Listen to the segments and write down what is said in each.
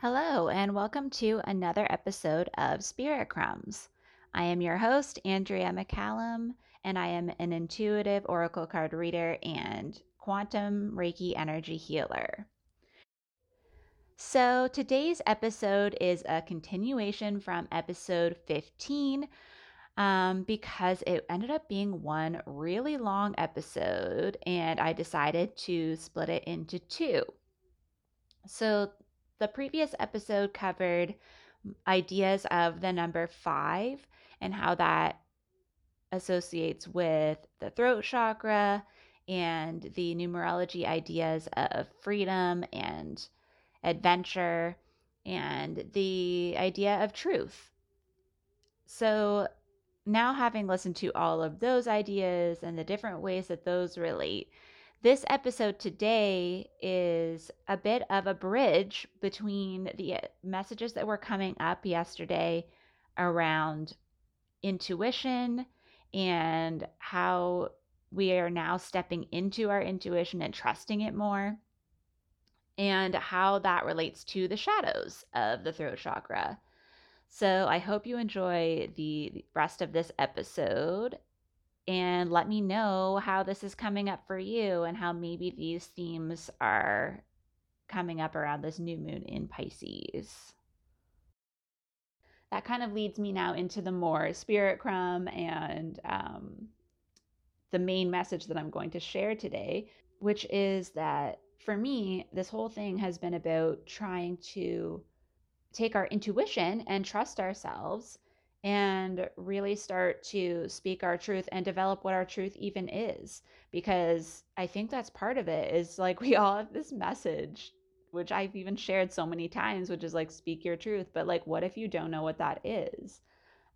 Hello, and welcome to another episode of Spirit Crumbs. I am your host, Andrea McCallum, and I am an intuitive oracle card reader and quantum Reiki energy healer. So, today's episode is a continuation from episode 15 um, because it ended up being one really long episode, and I decided to split it into two. So, the previous episode covered ideas of the number five and how that associates with the throat chakra and the numerology ideas of freedom and adventure and the idea of truth. So, now having listened to all of those ideas and the different ways that those relate, this episode today is a bit of a bridge between the uh, messages that were coming up yesterday around intuition and how we are now stepping into our intuition and trusting it more, and how that relates to the shadows of the throat chakra. So, I hope you enjoy the rest of this episode and let me know how this is coming up for you and how maybe these themes are coming up around this new moon in Pisces. That kind of leads me now into the more spirit crumb and um, the main message that I'm going to share today, which is that for me, this whole thing has been about trying to take our intuition and trust ourselves and really start to speak our truth and develop what our truth even is because i think that's part of it is like we all have this message which i've even shared so many times which is like speak your truth but like what if you don't know what that is?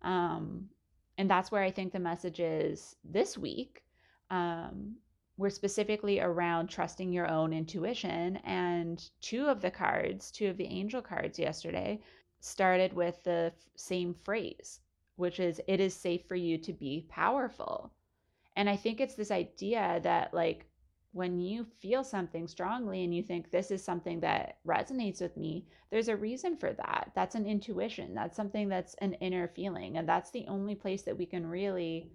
Um and that's where i think the message is this week um we're specifically around trusting your own intuition and two of the cards two of the angel cards yesterday started with the same phrase, which is, it is safe for you to be powerful. And I think it's this idea that, like, when you feel something strongly and you think this is something that resonates with me, there's a reason for that. That's an intuition. That's something that's an inner feeling. And that's the only place that we can really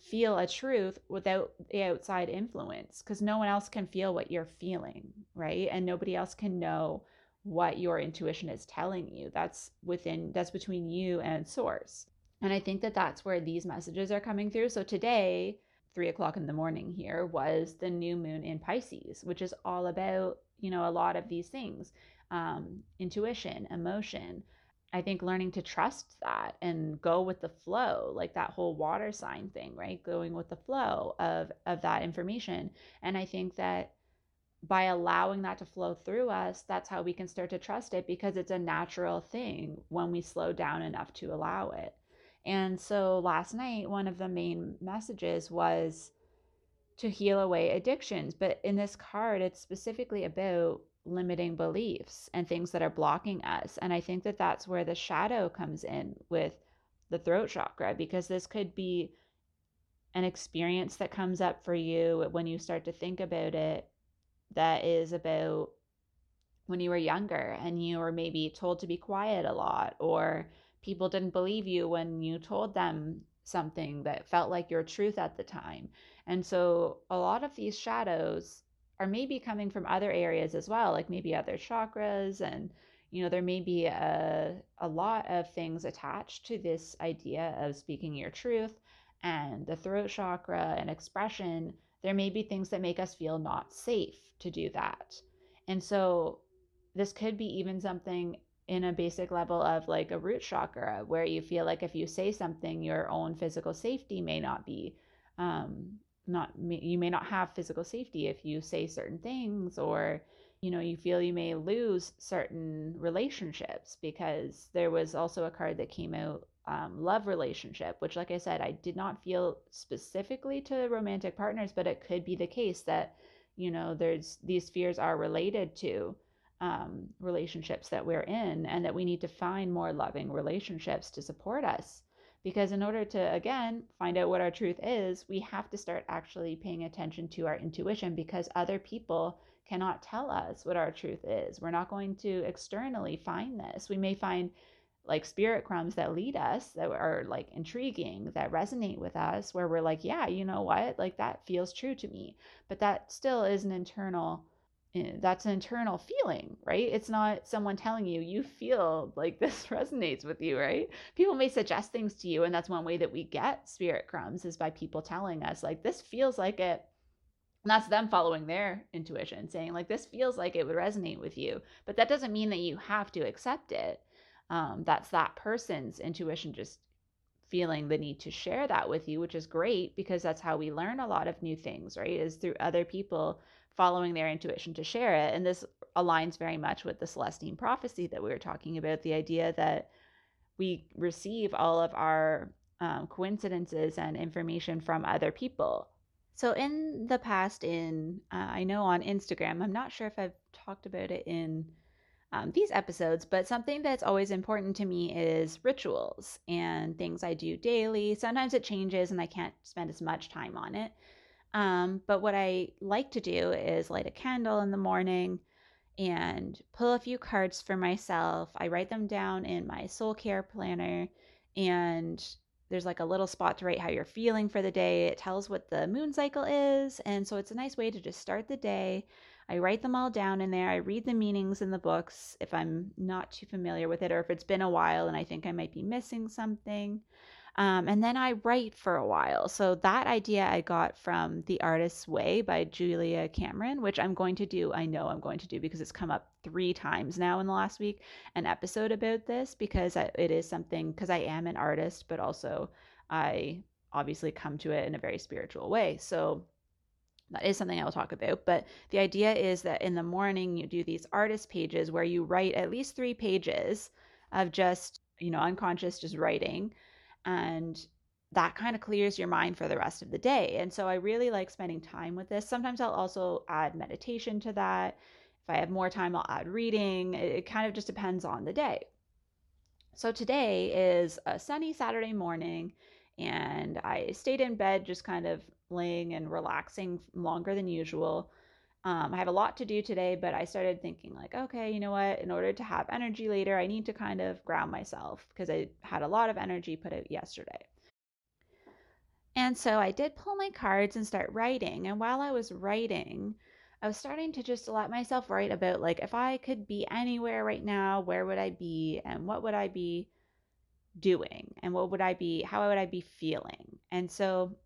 feel a truth without the outside influence because no one else can feel what you're feeling, right? And nobody else can know what your intuition is telling you. That's within, that's between you and source. And I think that that's where these messages are coming through. So today, three o'clock in the morning here, was the new moon in Pisces, which is all about, you know, a lot of these things um, intuition, emotion. I think learning to trust that and go with the flow, like that whole water sign thing, right? Going with the flow of of that information. And I think that by allowing that to flow through us, that's how we can start to trust it because it's a natural thing when we slow down enough to allow it. And so last night, one of the main messages was to heal away addictions. But in this card, it's specifically about limiting beliefs and things that are blocking us. And I think that that's where the shadow comes in with the throat chakra, because this could be an experience that comes up for you when you start to think about it that is about when you were younger and you were maybe told to be quiet a lot or people didn't believe you when you told them something that felt like your truth at the time. And so a lot of these shadows are maybe coming from other areas as well, like maybe other chakras and you know there may be a, a lot of things attached to this idea of speaking your truth and the throat chakra and expression there may be things that make us feel not safe to do that. And so this could be even something in a basic level of like a root chakra where you feel like if you say something your own physical safety may not be um not you may not have physical safety if you say certain things or you know, you feel you may lose certain relationships because there was also a card that came out um, love relationship, which, like I said, I did not feel specifically to romantic partners, but it could be the case that, you know, there's these fears are related to um, relationships that we're in, and that we need to find more loving relationships to support us. Because in order to, again, find out what our truth is, we have to start actually paying attention to our intuition because other people cannot tell us what our truth is. We're not going to externally find this. We may find like spirit crumbs that lead us that are like intriguing that resonate with us where we're like yeah you know what? Like that feels true to me. But that still is an internal eh, that's an internal feeling right? It's not someone telling you you feel like this resonates with you right? People may suggest things to you and that's one way that we get spirit crumbs is by people telling us like this feels like it. And that's them following their intuition saying like this feels like it would resonate with you. But that doesn't mean that you have to accept it um, that's that person's intuition just feeling the need to share that with you, which is great because that's how we learn a lot of new things, right? Is through other people following their intuition to share it. And this aligns very much with the Celestine prophecy that we were talking about the idea that we receive all of our um, coincidences and information from other people. So, in the past, in uh, I know on Instagram, I'm not sure if I've talked about it in um, these episodes, but something that's always important to me is rituals and things I do daily. Sometimes it changes and I can't spend as much time on it. Um, but what I like to do is light a candle in the morning and pull a few cards for myself. I write them down in my soul care planner, and there's like a little spot to write how you're feeling for the day. It tells what the moon cycle is. And so it's a nice way to just start the day I write them all down in there. I read the meanings in the books if I'm not too familiar with it or if it's been a while and I think I might be missing something. Um, and then I write for a while. So that idea I got from The Artist's Way by Julia Cameron, which I'm going to do. I know I'm going to do because it's come up three times now in the last week, an episode about this because it is something, because I am an artist, but also I obviously come to it in a very spiritual way. So that is something I will talk about. But the idea is that in the morning, you do these artist pages where you write at least three pages of just, you know, unconscious, just writing. And that kind of clears your mind for the rest of the day. And so I really like spending time with this. Sometimes I'll also add meditation to that. If I have more time, I'll add reading. It kind of just depends on the day. So today is a sunny Saturday morning, and I stayed in bed just kind of and relaxing longer than usual. Um, I have a lot to do today, but I started thinking, like, okay, you know what? In order to have energy later, I need to kind of ground myself because I had a lot of energy put out yesterday. And so I did pull my cards and start writing. And while I was writing, I was starting to just let myself write about, like, if I could be anywhere right now, where would I be? And what would I be doing? And what would I be, how would I be feeling? And so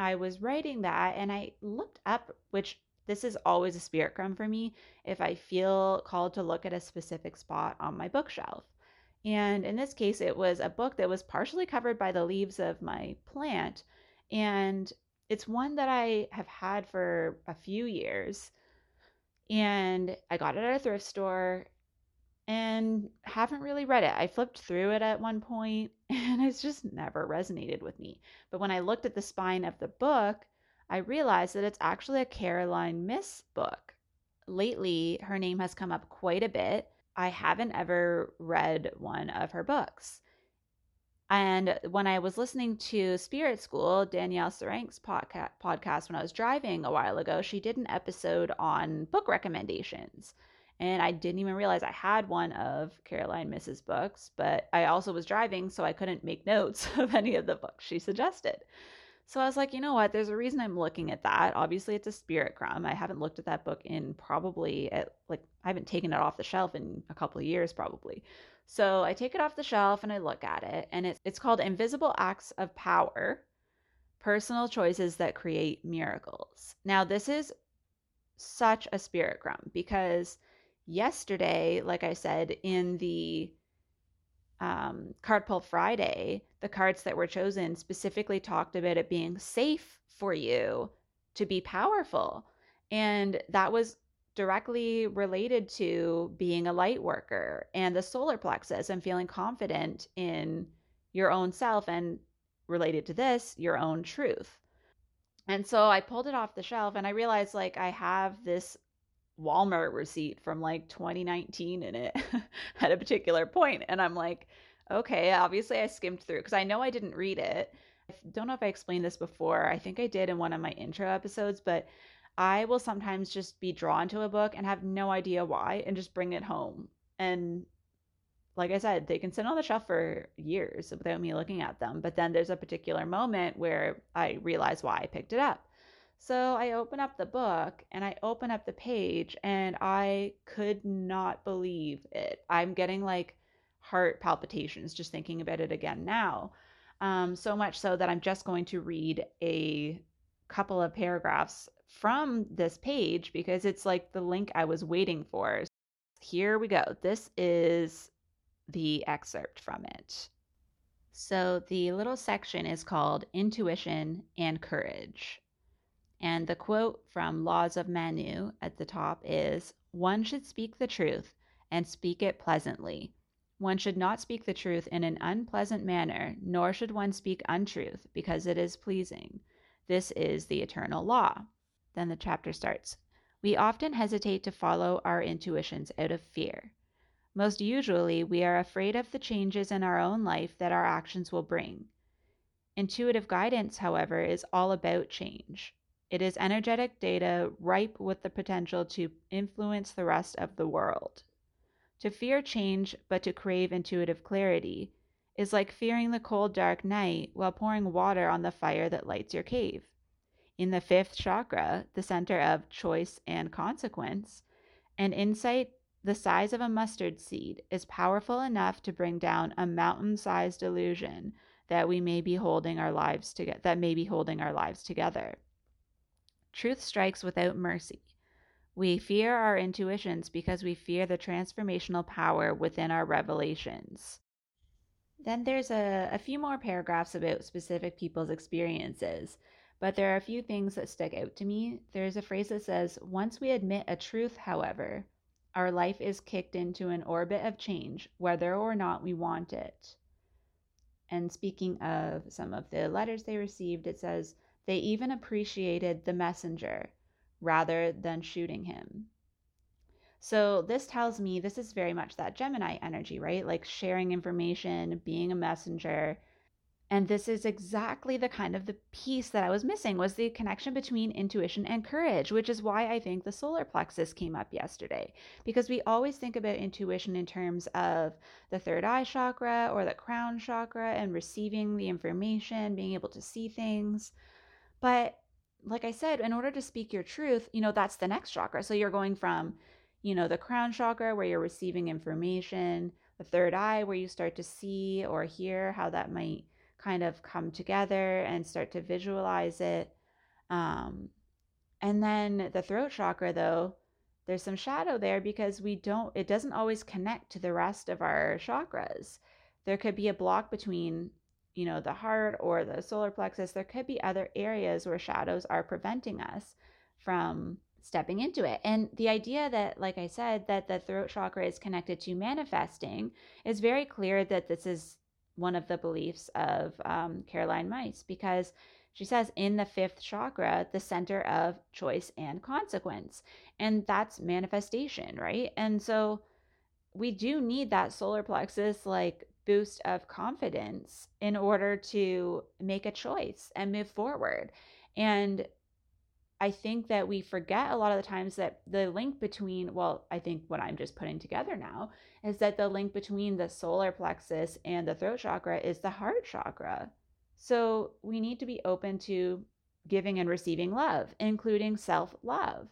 I was writing that and I looked up, which this is always a spirit crumb for me if I feel called to look at a specific spot on my bookshelf. And in this case, it was a book that was partially covered by the leaves of my plant. And it's one that I have had for a few years. And I got it at a thrift store and haven't really read it. I flipped through it at one point and it's just never resonated with me. But when I looked at the spine of the book, I realized that it's actually a Caroline Myss book. Lately, her name has come up quite a bit. I haven't ever read one of her books. And when I was listening to Spirit School, Danielle Serank's podca- podcast when I was driving a while ago, she did an episode on book recommendations. And I didn't even realize I had one of Caroline Myss's books, but I also was driving, so I couldn't make notes of any of the books she suggested. So I was like, you know what? There's a reason I'm looking at that. Obviously, it's a spirit crumb. I haven't looked at that book in probably at like I haven't taken it off the shelf in a couple of years probably. So I take it off the shelf and I look at it, and it's it's called Invisible Acts of Power: Personal Choices That Create Miracles. Now, this is such a spirit crumb because yesterday, like I said, in the um, Card Pull Friday, the cards that were chosen specifically talked about it being safe for you to be powerful. And that was directly related to being a light worker and the solar plexus and feeling confident in your own self and related to this, your own truth. And so I pulled it off the shelf and I realized like I have this Walmart receipt from like 2019 in it at a particular point and I'm like okay obviously I skimmed through because I know I didn't read it I don't know if I explained this before I think I did in one of my intro episodes but I will sometimes just be drawn to a book and have no idea why and just bring it home. And like I said, they can sit on the shelf for years without me looking at them. But then there's a particular moment where I realize why I picked it up. So I open up the book and I open up the page and I could not believe it. I'm getting like heart palpitations just thinking about it again now. Um, so much so that I'm just going to read a couple of paragraphs from this page because it's like the link I was waiting for. Here we go. This is the excerpt from it. So the little section is called Intuition and Courage. And the quote from Laws of Manu at the top is One should speak the truth and speak it pleasantly. One should not speak the truth in an unpleasant manner, nor should one speak untruth because it is pleasing. This is the eternal law. Then the chapter starts. We often hesitate to follow our intuitions out of fear. Most usually, we are afraid of the changes in our own life that our actions will bring. Intuitive guidance, however, is all about change. It is energetic data ripe with the potential to influence the rest of the world. To fear change, but to crave intuitive clarity, is like fearing the cold, dark night while pouring water on the fire that lights your cave. In the fifth chakra, the center of choice and consequence, an insight the size of a mustard seed is powerful enough to bring down a mountain-sized illusion that we may be holding our lives together that may be holding our lives together. Truth strikes without mercy. We fear our intuitions because we fear the transformational power within our revelations. Then there's a, a few more paragraphs about specific people's experiences. But there are a few things that stick out to me. There's a phrase that says, Once we admit a truth, however, our life is kicked into an orbit of change, whether or not we want it. And speaking of some of the letters they received, it says, They even appreciated the messenger rather than shooting him. So, this tells me this is very much that Gemini energy, right? Like sharing information, being a messenger, and this is exactly the kind of the piece that I was missing was the connection between intuition and courage, which is why I think the solar plexus came up yesterday. Because we always think about intuition in terms of the third eye chakra or the crown chakra and receiving the information, being able to see things. But like I said, in order to speak your truth, you know, that's the next chakra. So you're going from, you know, the crown chakra where you're receiving information, the third eye where you start to see or hear how that might kind of come together and start to visualize it. Um, and then the throat chakra, though, there's some shadow there because we don't, it doesn't always connect to the rest of our chakras. There could be a block between, you know, the heart or the solar plexus. There could be other areas where shadows are preventing us from stepping into it. And the idea that, like I said, that the throat chakra is connected to manifesting is very clear that this is one of the beliefs of um, Caroline Myss because she says in the fifth chakra, the center of choice and consequence. And that's manifestation, right? And so we do need that solar plexus like boost of confidence in order to make a choice and move forward. And I think that we forget a lot of the times that the link between, well, I think what I'm just putting together now is that the link between the solar plexus and the throat chakra is the heart chakra. So we need to be open to giving and receiving love, including self love,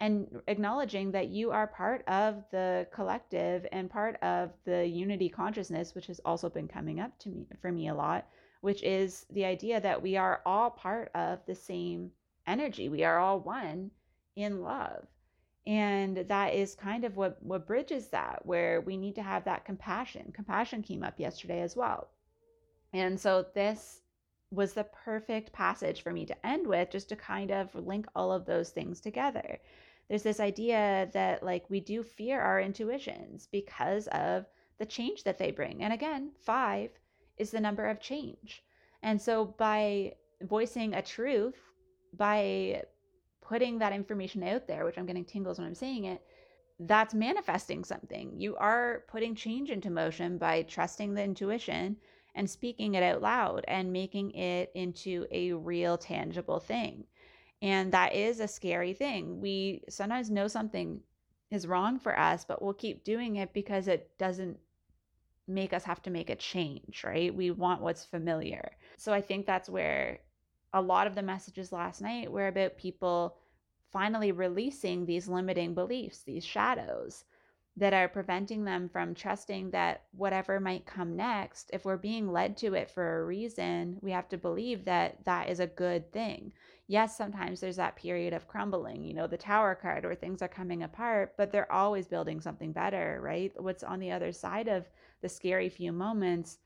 and acknowledging that you are part of the collective and part of the unity consciousness, which has also been coming up to me for me a lot, which is the idea that we are all part of the same energy. We are all one in love. And that is kind of what, what bridges that, where we need to have that compassion. Compassion came up yesterday as well. And so this was the perfect passage for me to end with, just to kind of link all of those things together. There's this idea that like we do fear our intuitions because of the change that they bring. And again, five is the number of change. And so by voicing a truth, by putting that information out there, which I'm getting tingles when I'm saying it, that's manifesting something. You are putting change into motion by trusting the intuition and speaking it out loud and making it into a real tangible thing. And that is a scary thing. We sometimes know something is wrong for us, but we'll keep doing it because it doesn't make us have to make a change, right? We want what's familiar. So I think that's where a lot of the messages last night were about people finally releasing these limiting beliefs, these shadows that are preventing them from trusting that whatever might come next, if we're being led to it for a reason, we have to believe that that is a good thing. Yes, sometimes there's that period of crumbling, you know, the tower card where things are coming apart, but they're always building something better, right? What's on the other side of the scary few moments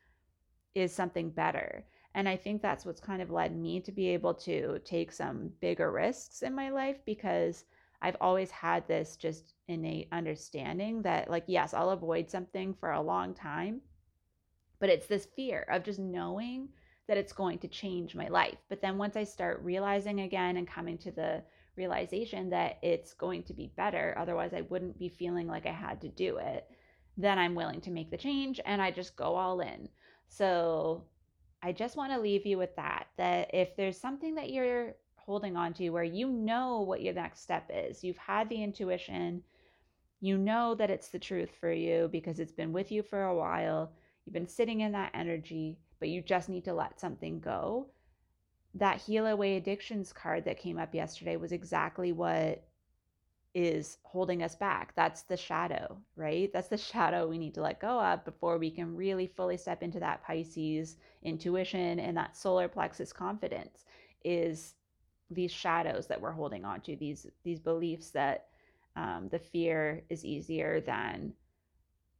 is something better. And I think that's what's kind of led me to be able to take some bigger risks in my life because I've always had this just innate understanding that, like, yes, I'll avoid something for a long time, but it's this fear of just knowing that it's going to change my life. But then once I start realizing again and coming to the realization that it's going to be better, otherwise, I wouldn't be feeling like I had to do it, then I'm willing to make the change and I just go all in. So I just want to leave you with that that if there's something that you're holding on to where you know what your next step is, you've had the intuition, you know that it's the truth for you because it's been with you for a while, you've been sitting in that energy, but you just need to let something go. That Heal Away Addictions card that came up yesterday was exactly what is holding us back. That's the shadow, right? That's the shadow we need to let go of before we can really fully step into that Pisces intuition and that solar plexus confidence is these shadows that we're holding on to, these these beliefs that um, the fear is easier than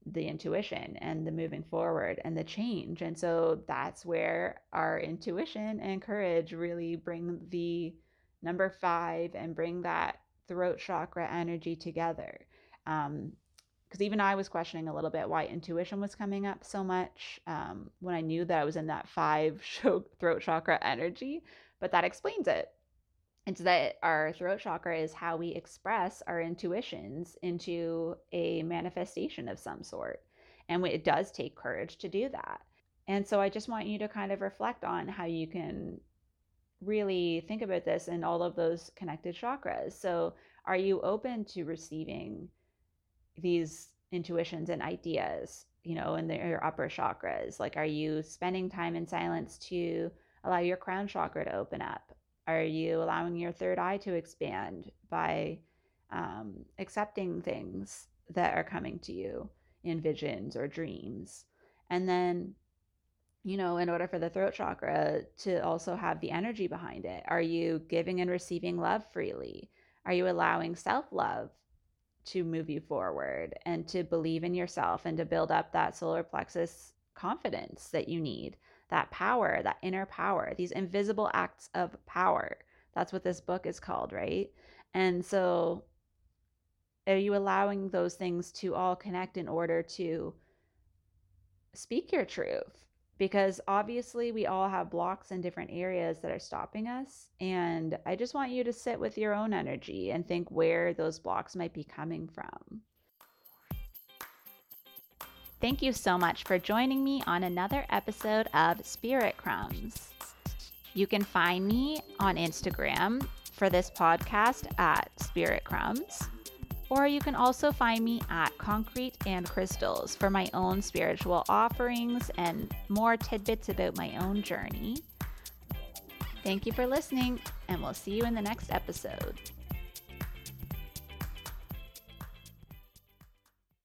the intuition and the moving forward and the change. And so that's where our intuition and courage really bring the number five and bring that throat chakra energy together. Um, because even I was questioning a little bit why intuition was coming up so much um, when I knew that I was in that five throat chakra energy, but that explains it. It's that our throat chakra is how we express our intuitions into a manifestation of some sort. And it does take courage to do that. And so I just want you to kind of reflect on how you can really think about this and all of those connected chakras. So, are you open to receiving these intuitions and ideas, you know, in your upper chakras? Like, are you spending time in silence to allow your crown chakra to open up? Are you allowing your third eye to expand by um, accepting things that are coming to you in visions or dreams? And then you know, in order for the throat chakra to also have the energy behind it? Are you giving and receiving love freely? Are you allowing self love to move you forward and to believe in yourself and to build up that solar plexus confidence that you need? That power, that inner power, these invisible acts of power. That's what this book is called, right? And so, are you allowing those things to all connect in order to speak your truth because obviously we all have blocks in different areas that are stopping us. And I just want you to sit with your own energy and think where those blocks might be coming from. Thank you so much for joining me on another episode of Spirit Crumbs. You can find me on Instagram for this podcast at Spirit Crumbs. Or you can also find me at Concrete and Crystals for my own spiritual offerings and more tidbits about my own journey. Thank you for listening, and we'll see you in the next episode.